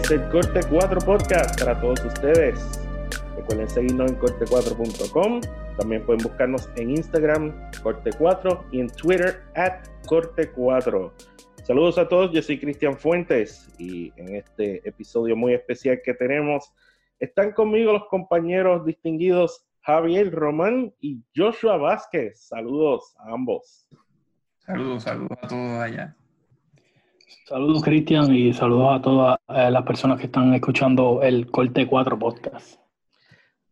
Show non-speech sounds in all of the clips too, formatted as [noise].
es el Corte 4 Podcast para todos ustedes. Recuerden seguirnos en corte4.com. También pueden buscarnos en Instagram, Corte4, y en Twitter, at Corte4. Saludos a todos, yo soy Cristian Fuentes y en este episodio muy especial que tenemos están conmigo los compañeros distinguidos Javier Román y Joshua Vázquez. Saludos a ambos. Saludos, saludos a todos allá. Saludos, Cristian, y saludos a todas eh, las personas que están escuchando el Corte 4 Podcast.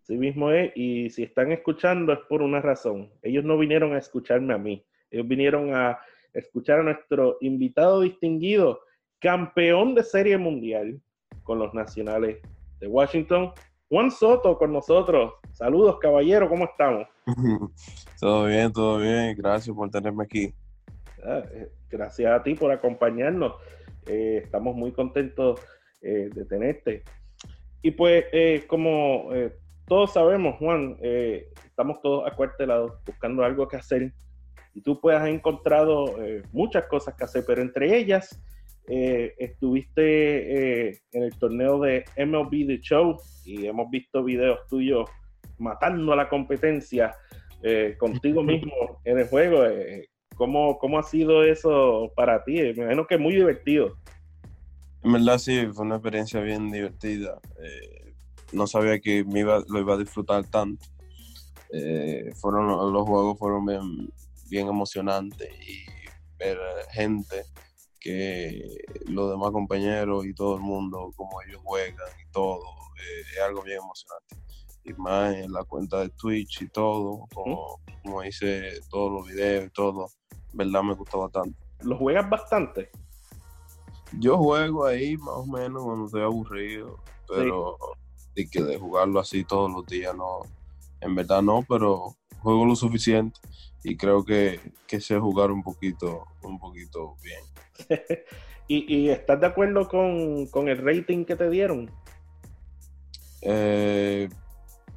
Sí mismo es, y si están escuchando es por una razón. Ellos no vinieron a escucharme a mí, ellos vinieron a escuchar a nuestro invitado distinguido, campeón de serie mundial con los nacionales de Washington, Juan Soto con nosotros. Saludos, caballero, ¿cómo estamos? [laughs] todo bien, todo bien. Gracias por tenerme aquí. Ah, eh, gracias a ti por acompañarnos. Eh, estamos muy contentos eh, de tenerte. Y pues, como todos sabemos, Juan, estamos todos acuartelados buscando algo que hacer. Y tú pues has encontrado muchas cosas que hacer, pero entre ellas estuviste en el torneo de MLB The Show y hemos visto videos tuyos matando a la competencia contigo mismo en el juego. ¿Cómo, ¿Cómo ha sido eso para ti? Me imagino que es muy divertido. En verdad sí, fue una experiencia bien divertida. Eh, no sabía que me iba, lo iba a disfrutar tanto. Eh, fueron los juegos fueron bien, emocionantes y ver gente que los demás compañeros y todo el mundo, como ellos juegan y todo, eh, es algo bien emocionante. Y más en la cuenta de Twitch y todo, como, como hice todos los videos y todo, verdad me gusta bastante. ¿Lo juegas bastante? Yo juego ahí más o menos cuando estoy aburrido, pero de que de jugarlo así todos los días no, en verdad no, pero juego lo suficiente y creo que, que sé jugar un poquito, un poquito bien. [laughs] ¿Y, estás de acuerdo con, con, el rating que te dieron? Eh,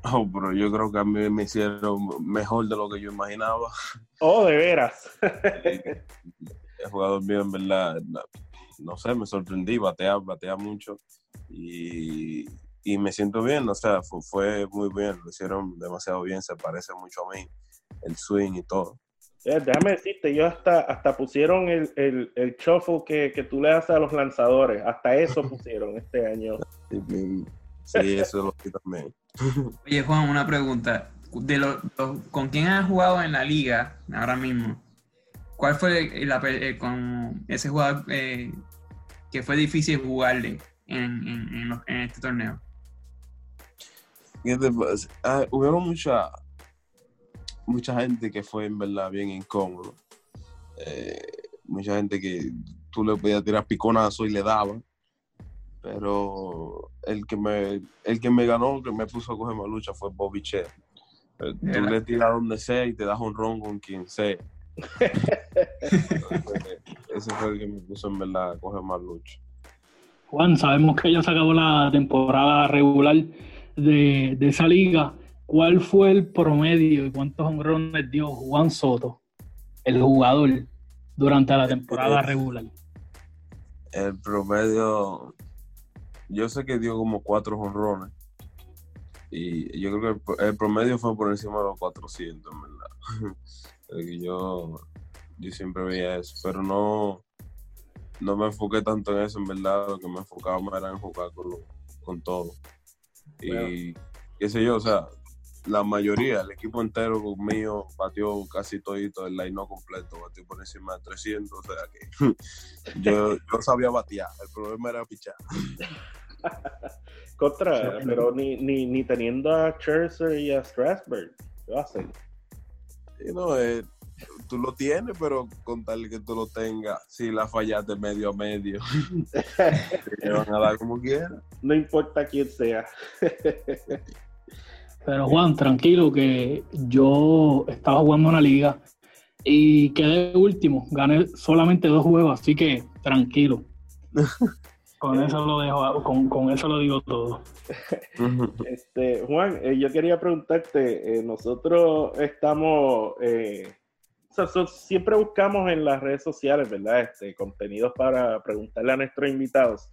Oh, pero yo creo que a mí me hicieron mejor de lo que yo imaginaba. Oh, de veras. [laughs] El jugador mío, en verdad, no, sé, me sorprendí, batea, batea mucho y, me siento bien, o sea, fue, muy bien, lo hicieron demasiado bien, se parece mucho a mí, el swing y todo. Eh, déjame decirte, yo hasta, hasta pusieron el, el, el shuffle que, que, tú le haces a los lanzadores, hasta eso [laughs] pusieron este año. Sí, eso lo vi también. [laughs] Oye, Juan, una pregunta. De lo, ¿Con quién has jugado en la liga ahora mismo? ¿Cuál fue la, eh, con ese jugador eh, que fue difícil jugarle en, este torneo? Ah, hubo mucha, mucha gente que fue en verdad bien incómodo. Eh, mucha gente que tú le podías tirar piconazo y le daba pero el que me el que me ganó, que me puso a coger más lucha fue Bobby Che. Eh, tú le tiras donde sea y te das un ron con quien sea. [laughs] ese fue el que me puso en verdad a coger más lucha. Juan, sabemos que ya se acabó la temporada regular de, de esa liga. ¿Cuál fue el promedio y cuántos honrones dio Juan Soto, el jugador, durante la temporada regular? El promedio yo sé que dio como cuatro honrones. Y yo creo que el, promedio fue por encima de los 400, en verdad. [laughs] yo, yo siempre veía eso, pero no, no me enfoqué tanto en eso, en verdad. Lo que me enfocaba más era en jugar con, con todo. Y qué sé yo, o sea, la mayoría, el equipo entero mío batió casi todito el line no completo, batió por encima de 300, o sea que [laughs] yo, yo sabía batear, el problema era pichar. [laughs] Contra, pero ni, ni, ni, teniendo a Scherzer y a Strasburg, ¿qué va a hacer? no, eh, tú lo tienes, pero con tal que tú lo tengas, si la fallaste medio a medio, [laughs] te van a dar como quieras. No importa quién sea. pero Juan, tranquilo que yo estaba jugando una liga y quedé último, gané solamente dos juegos, así que tranquilo. [laughs] Con eso lo dejo, con, eso lo digo todo. este, Juan, eh, yo quería preguntarte, eh, nosotros estamos, eh, siempre buscamos en las redes sociales, ¿verdad? Este, contenidos para preguntarle a nuestros invitados.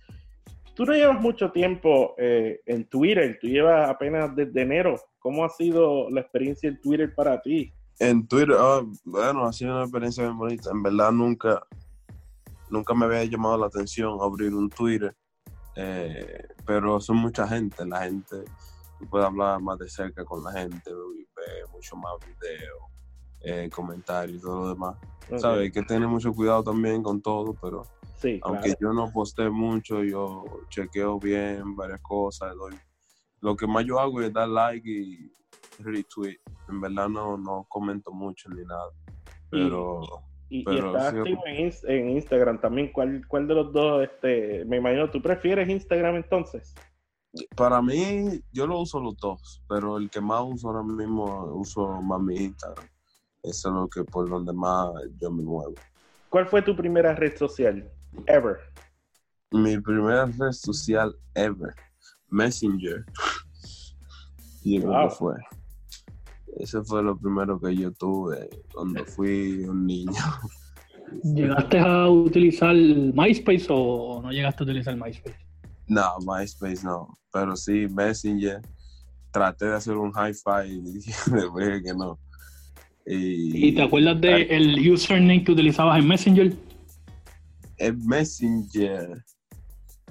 tú no llevas mucho tiempo eh, en Twitter, tú llevas apenas desde enero. ¿Cómo ha sido la experiencia en Twitter para ti? En Twitter, ah, bueno, ha sido una experiencia bien bonita. En verdad nunca, nunca me había llamado la atención abrir un Twitter, eh, pero son mucha gente, la gente puede hablar más de cerca con la gente, ver mucho más videos, eh, comentarios y todo lo demás. Ok. ¿Sabes? Hay que tener mucho cuidado también con todo, pero Sí, aunque claro. yo no posté mucho, yo chequeo bien varias cosas, doy. Lo que más yo hago es dar like y retweet. En verdad no, no comento mucho ni nada. Pero Y, y estás sí. activo en, Ins- en Instagram también. ¿Cuál, ¿Cuál de los dos? Este, me imagino, ¿tú prefieres Instagram entonces? para mí, yo lo uso los dos, pero el que más uso ahora mismo, uso más mi Instagram. Eso es lo que por donde más yo me muevo. ¿Cuál fue tu primera red social? Ever. Mi primera red social ever, Messenger. [laughs] Y Wow. fue. Ese fue lo primero que yo tuve cuando fui un niño. [laughs] ¿Llegaste a utilizar MySpace o no llegaste a utilizar MySpace? No, MySpace no, pero sí Messenger. Traté de hacer un hi-fi y [laughs] dije que no. Y, ¿Y te acuerdas del username que utilizabas en Messenger? El Messenger.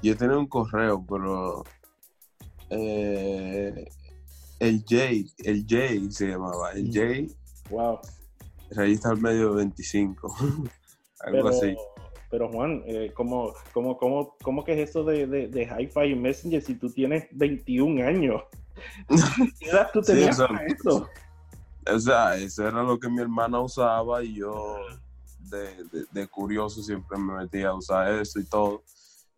Yo tenía un correo, pero eh, el J, el J se llamaba, el J, Wow. revista al medio 25, [laughs] algo Pero, así. pero Juan, eh, ¿cómo, cómo, cómo, cómo que es eso de, de, de Hi-Fi y Messenger si tú tienes 21 años? [laughs] ¿Qué edad tú Sí, tenías eso- para eso? O sea, eso era lo que mi hermana usaba y yo de, de- de curioso siempre me metía a usar eso y todo.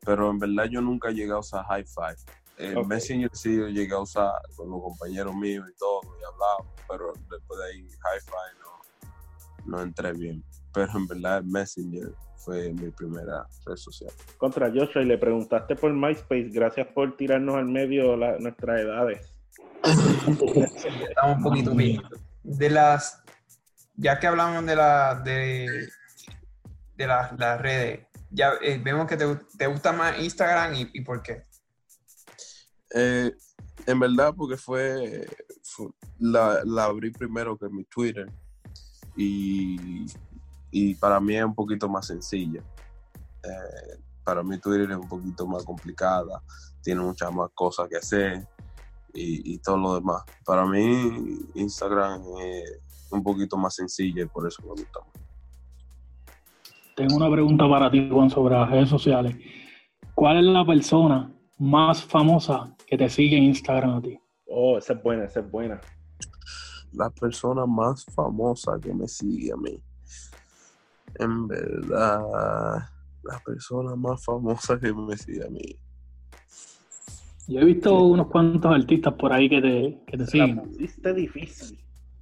Pero en verdad yo nunca llegué a usar hi-fi. El Ok. Messenger sí yo llegué a usar con los compañeros míos y todo y hablábamos, pero después de ahí hi-fi no, no entré bien. Pero en verdad el Messenger fue mi primera red social. Contra Joshua y le preguntaste por MySpace. Gracias por tirarnos al medio la- nuestras edades. Estamos un poquito bien. De las, ya que hablamos de la, de, de las, las redes, ya eh, vemos que te, te gusta más Instagram y, y por qué. Eh, en verdad, porque fue, la, la abrí primero que mi Twitter y, y para mí es un poquito más sencilla. Eh, para mí Twitter es un poquito más complicada, tiene muchas más cosas que hacer y, y todo lo demás. Para mí Instagram es un poquito más sencilla y por eso me gusta más. Tengo una pregunta para ti, Juan, sobre las redes sociales. ¿Cuál es la persona más famosa que te sigue en Instagram a ti? Oh, esa es buena, esa es buena. la persona más famosa que me sigue a mí. En verdad, la persona más famosa que me sigue a mí. Yo he visto unos cuantos artistas por ahí que te, que te siguen. pusiste difícil.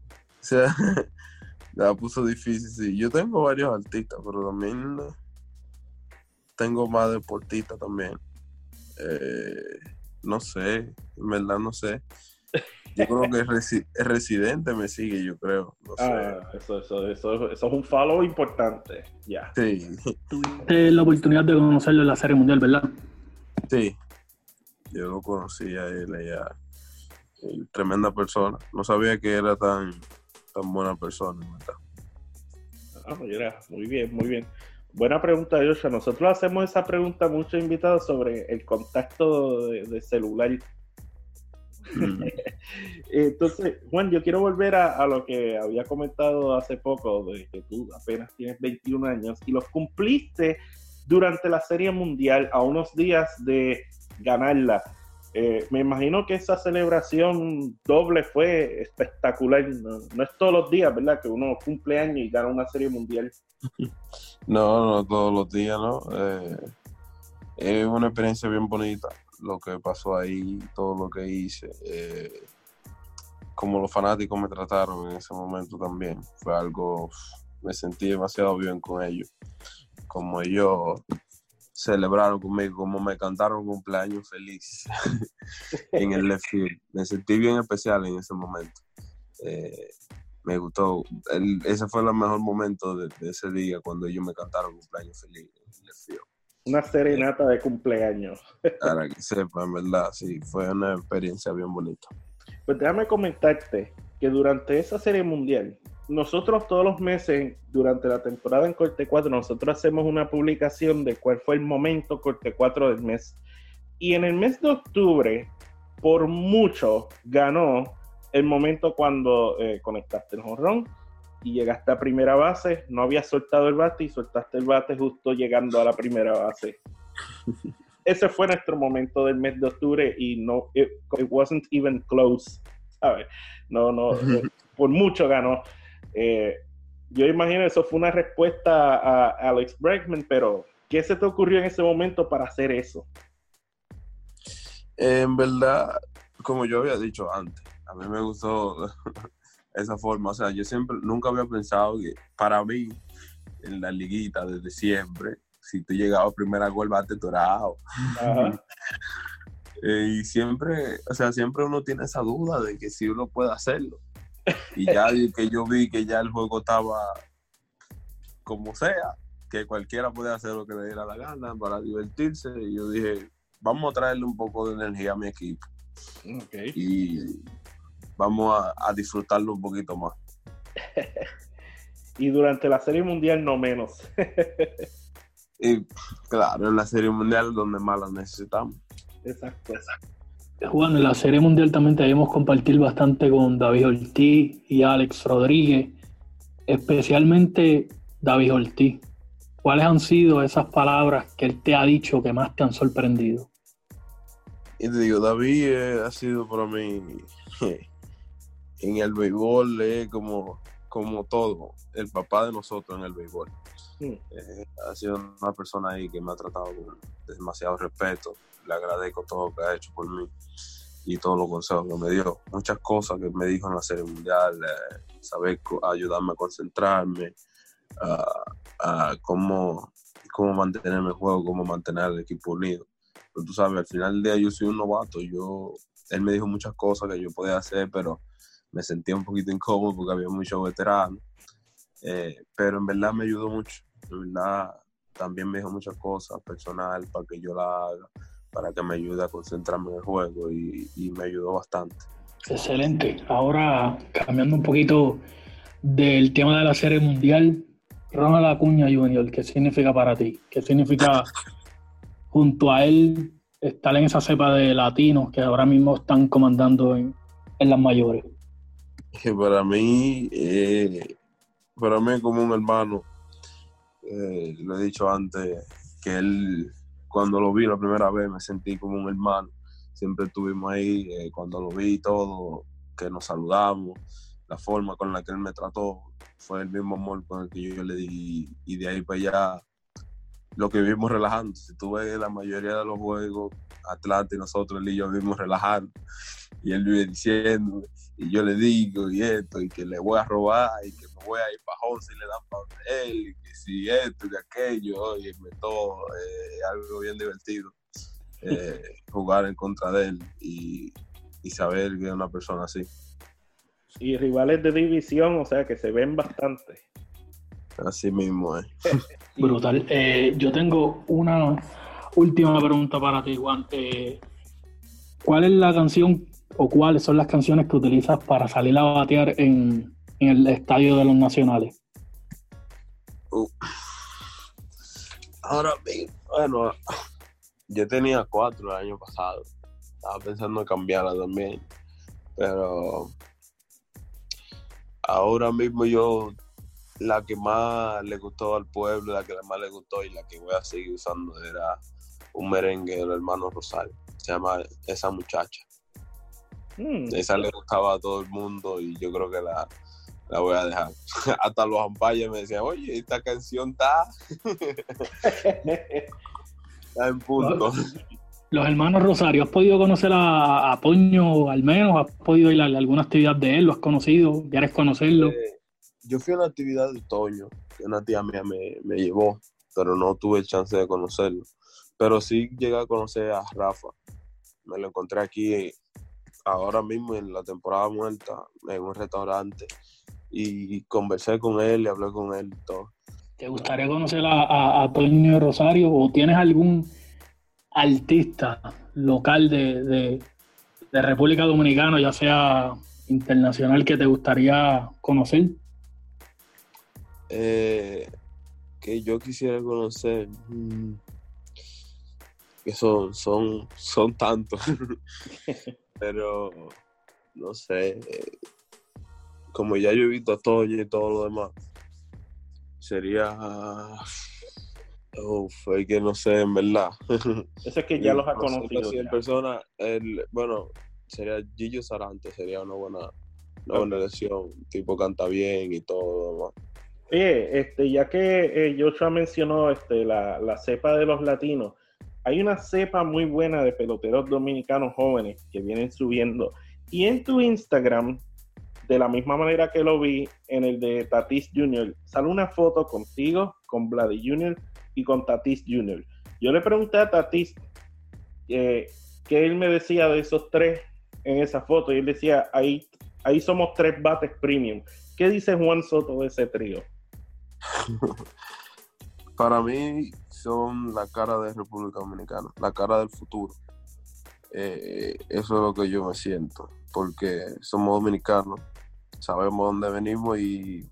O sea, [laughs] la puso difícil, sí. Yo tengo varios artistas, pero también tengo más deportistas también. Eh, no sé, en verdad no sé. Yo creo que Resi- Residente me sigue, yo creo. No sé. Ah, eso, eso, eso, eso es un follow importante. Ya. Sí, Tuviste la oportunidad de conocerlo en la Serie Mundial, ¿verdad? sí. Yo lo conocí a él allá. Y Tremenda persona. No sabía que era tan, tan buena persona, en verdad. Ah, mira, muy bien, muy bien. Buena pregunta, Joshua. Nosotros hacemos esa pregunta a muchos invitados sobre el contacto de, de celular. Mm. [laughs] Entonces, Juan, yo quiero volver a, a lo que había comentado hace poco, de que tú apenas tienes 21 años y los cumpliste durante la Serie Mundial a unos días de ganarla. Eh, me imagino que esa celebración doble fue espectacular. No, es todos los días, ¿verdad? Que uno cumple años y gana una Serie Mundial. [laughs] No, no todos los días, ¿no? Eh, es una experiencia bien bonita lo que pasó ahí, todo lo que hice. eh, como los fanáticos me trataron en ese momento también. Fue algo, me sentí demasiado bien con ellos. Como ellos celebraron conmigo, como me cantaron cumpleaños feliz [laughs] en el [laughs] left field. Me sentí bien especial en ese momento. Eh, me gustó. El- ese fue el mejor momento de, de ese día cuando ellos me cantaron cumpleaños feliz. en el left field. Una serenata de cumpleaños. [laughs] Para que sepan, ¿verdad? Sí, fue una experiencia bien bonita. Pues déjame comentarte que durante esa serie mundial, nosotros todos los meses, durante la temporada en Corte 4, nosotros hacemos una publicación de cuál fue el momento Corte 4 del mes. Y en el mes de octubre, por mucho, ganó el momento cuando eh, conectaste el jonrón y llegaste a primera base, no habías soltado el bate y soltaste el bate justo llegando a la primera base. [laughs] Ese fue nuestro momento del mes de octubre y no, it, wasn't even close. ¿sabes? No, no, [laughs] eh, por mucho ganó. Eh, yo imagino eso fue una respuesta a Alex Bregman, pero ¿qué se te ocurrió en ese momento para hacer eso? En verdad, como yo había dicho antes, a mí me gustó [laughs] esa forma. O sea, yo siempre, nunca había pensado que para mí, en la liguita desde siempre, si tú llegabas primero a gol, bate torado. [laughs] Eh, y siempre, o sea, siempre uno tiene esa duda de que si uno puede hacerlo. Y ya que yo vi que ya el juego estaba como sea, que cualquiera puede hacer lo que le diera la gana para divertirse, y yo dije, vamos a traerle un poco de energía a mi equipo. Okay. Y vamos a, disfrutarlo un poquito más. [laughs] y durante la Serie Mundial no menos. [laughs] y claro, en la Serie Mundial donde más la necesitamos. Exacto, exacto. Juan, en la Serie Mundial también debemos compartir bastante con David Ortiz y Alex Rodríguez, especialmente David Ortiz. ¿Cuáles han sido esas palabras que él te ha dicho que más te han sorprendido? Y te digo, David eh, ha sido para mí en el béisbol es como, como todo, el papá de nosotros en el béisbol. Eh, ha sido una persona ahí que me ha tratado con demasiado respeto. Le agradezco todo lo que ha hecho por mí y todos los consejos que me dio. Muchas cosas que me dijo en la Serie Mundial, saber ayudarme a concentrarme, a, cómo, cómo mantenerme el juego, cómo mantener al equipo unido. Pero tú sabes, al final del día yo soy un novato. Yo, él me dijo muchas cosas que yo podía hacer, pero me sentía un poquito incómodo porque había muchos veteranos, eh, pero en verdad me ayudó mucho, en verdad también me dijo muchas cosas personal para que yo la haga, para que me ayude a concentrarme en el juego y, me ayudó bastante. Excelente. Ahora cambiando un poquito del tema de la serie mundial, Ronald Acuña Junior, ¿qué significa para ti? ¿Qué significa junto a él estar en esa cepa de latinos que ahora mismo están comandando en las mayores? que para mí, eh, para mí como un hermano, eh, lo he dicho antes, que él, cuando lo vi la primera vez, me sentí como un hermano. Siempre estuvimos ahí, eh, cuando lo vi todo, que nos saludamos, la forma con la que él me trató, fue el mismo amor con el que yo, le di, y de ahí para allá, lo que vivimos relajando. Si tú ves la mayoría de los juegos, Atlanta y nosotros, él y yo vivimos relajando, y él vive diciendo, y yo le digo y esto, y que le voy a robar, y que me voy a ir para José y le dan para él, y que si esto y aquello, y me todo, eh, algo bien divertido, eh, [laughs] jugar en contra de él y, saber que es una persona así. Y rivales de división, o sea que se ven bastante. Así mismo, eh. [laughs] Brutal. Eh, yo tengo una última pregunta para ti, Juan. ¿Cuál es la canción o cuáles son las canciones que utilizas para salir a batear en, el estadio de los nacionales? Uh. Ahora bueno, yo tenía cuatro el año pasado. Estaba pensando en cambiarla también. Pero ahora mismo yo, la que más le gustó al pueblo, la que más le gustó y la que voy a seguir usando era un merengue del hermano Rosario. Se llama Esa Muchacha. Mm. Esa le gustaba a todo el mundo y yo creo que la, voy a dejar. [laughs] Hasta los ampayes me decían, oye, esta canción está, está [laughs] en punto. Los hermanos Rosario, ¿has podido conocer a, a Poño al menos? ¿Has podido ir a alguna actividad de él? ¿Lo has conocido? ¿Quieres conocerlo? Eh, yo fui a una actividad de Toño, que una tía mía me, me llevó, pero no tuve chance de conocerlo. Pero sí llegué a conocer a Rafa. Me lo encontré aquí ahora mismo en la temporada muerta en un restaurante y conversé con él y hablé con él y todo. ¿Te gustaría conocer a, a, Toño Rosario o tienes algún artista local de, República Dominicana, ya sea internacional, que te gustaría conocer? Eh, que yo quisiera conocer. Mm, que son, son, son tantos. [laughs] Pero no sé. Como ya yo he visto a Toño y todo lo demás sería. Uf, es que no sé, en verdad. Eso es que [laughs] ya los ha conocido. en persona, el, bueno, sería Gillo Sarante, sería una buena, una buena elección. Tipo canta bien y todo. Oye, este, ya que eh, Joshua mencionó este, la, la cepa de los latinos, hay una cepa muy buena de peloteros dominicanos jóvenes que vienen subiendo. Y en tu Instagram de la misma manera que lo vi en el de Tatis Jr., sale una foto contigo, con Vladi Jr. y con Tatis Jr. Yo le pregunté a Tatis eh, qué él me decía de esos tres en esa foto y él decía, ahí, ahí somos tres bates premium. ¿Qué dice Juan Soto de ese trío? [laughs] Para mí son la cara de República Dominicana, la cara del futuro. Eh, eso es lo que yo me siento, porque somos dominicanos, sabemos dónde venimos y,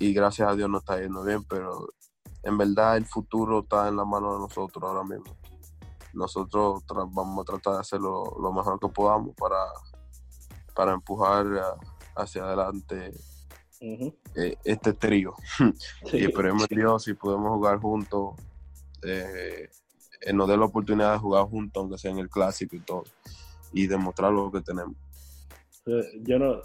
gracias a Dios nos está yendo bien, pero en verdad el futuro está en la mano de nosotros ahora mismo. Nosotros vamos a tratar de hacer lo, mejor que podamos para, para empujar hacia adelante eh, este trío. [laughs] y esperemos Dios si podemos jugar juntos, eh, nos dé la oportunidad de jugar juntos, aunque sea en el clásico y todo, y demostrar lo que tenemos. Eh, yo no,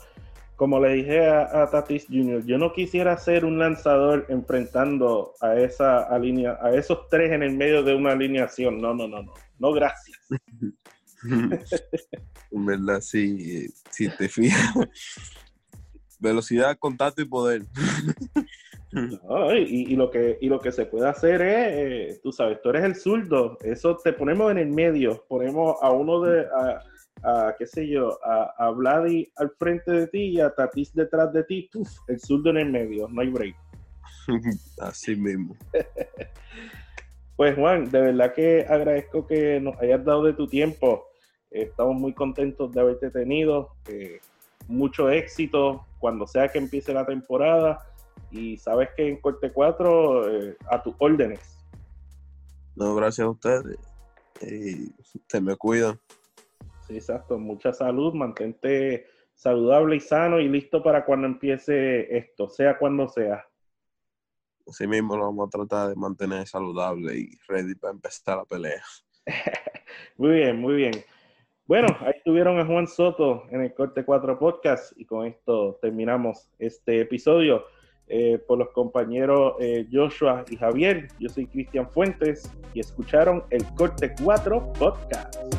como le dije a, Tatis Jr., yo no quisiera ser un lanzador enfrentando a esa alinea, a esos tres en el medio de una alineación. No, no, no, no. No, gracias. [laughs] en verdad, sí, si te fijas. Velocidad, contacto y poder. [laughs] y, lo que, y lo que se puede hacer es, eh, tú sabes, tú eres el zurdo, eso te ponemos en el medio, ponemos a uno de, a, qué sé yo, a, a Vladi al frente de ti y a Tatis detrás de ti, el zurdo en el medio, no hay break. [laughs] Así mismo. [laughs] pues Juan, de verdad que agradezco que nos hayas dado de tu tiempo. Estamos muy contentos de haberte tenido. Eh, mucho éxito cuando sea que empiece la temporada. Y sabes que en Corte 4, eh, a tus órdenes. No, gracias a ustedes. Y te me cuidan. Sí, exacto. Mucha salud, mantente saludable y sano y listo para cuando empiece esto, sea cuando sea. Así mismo lo vamos a tratar de mantener saludable y ready para empezar la pelea. [laughs] muy bien, muy bien. Bueno, ahí tuvieron a Juan Soto en el Corte 4 Podcast y con esto terminamos este episodio. Eh, por los compañeros eh, Joshua y Javier, yo soy Cristian Fuentes y escucharon el Corte 4 Podcast.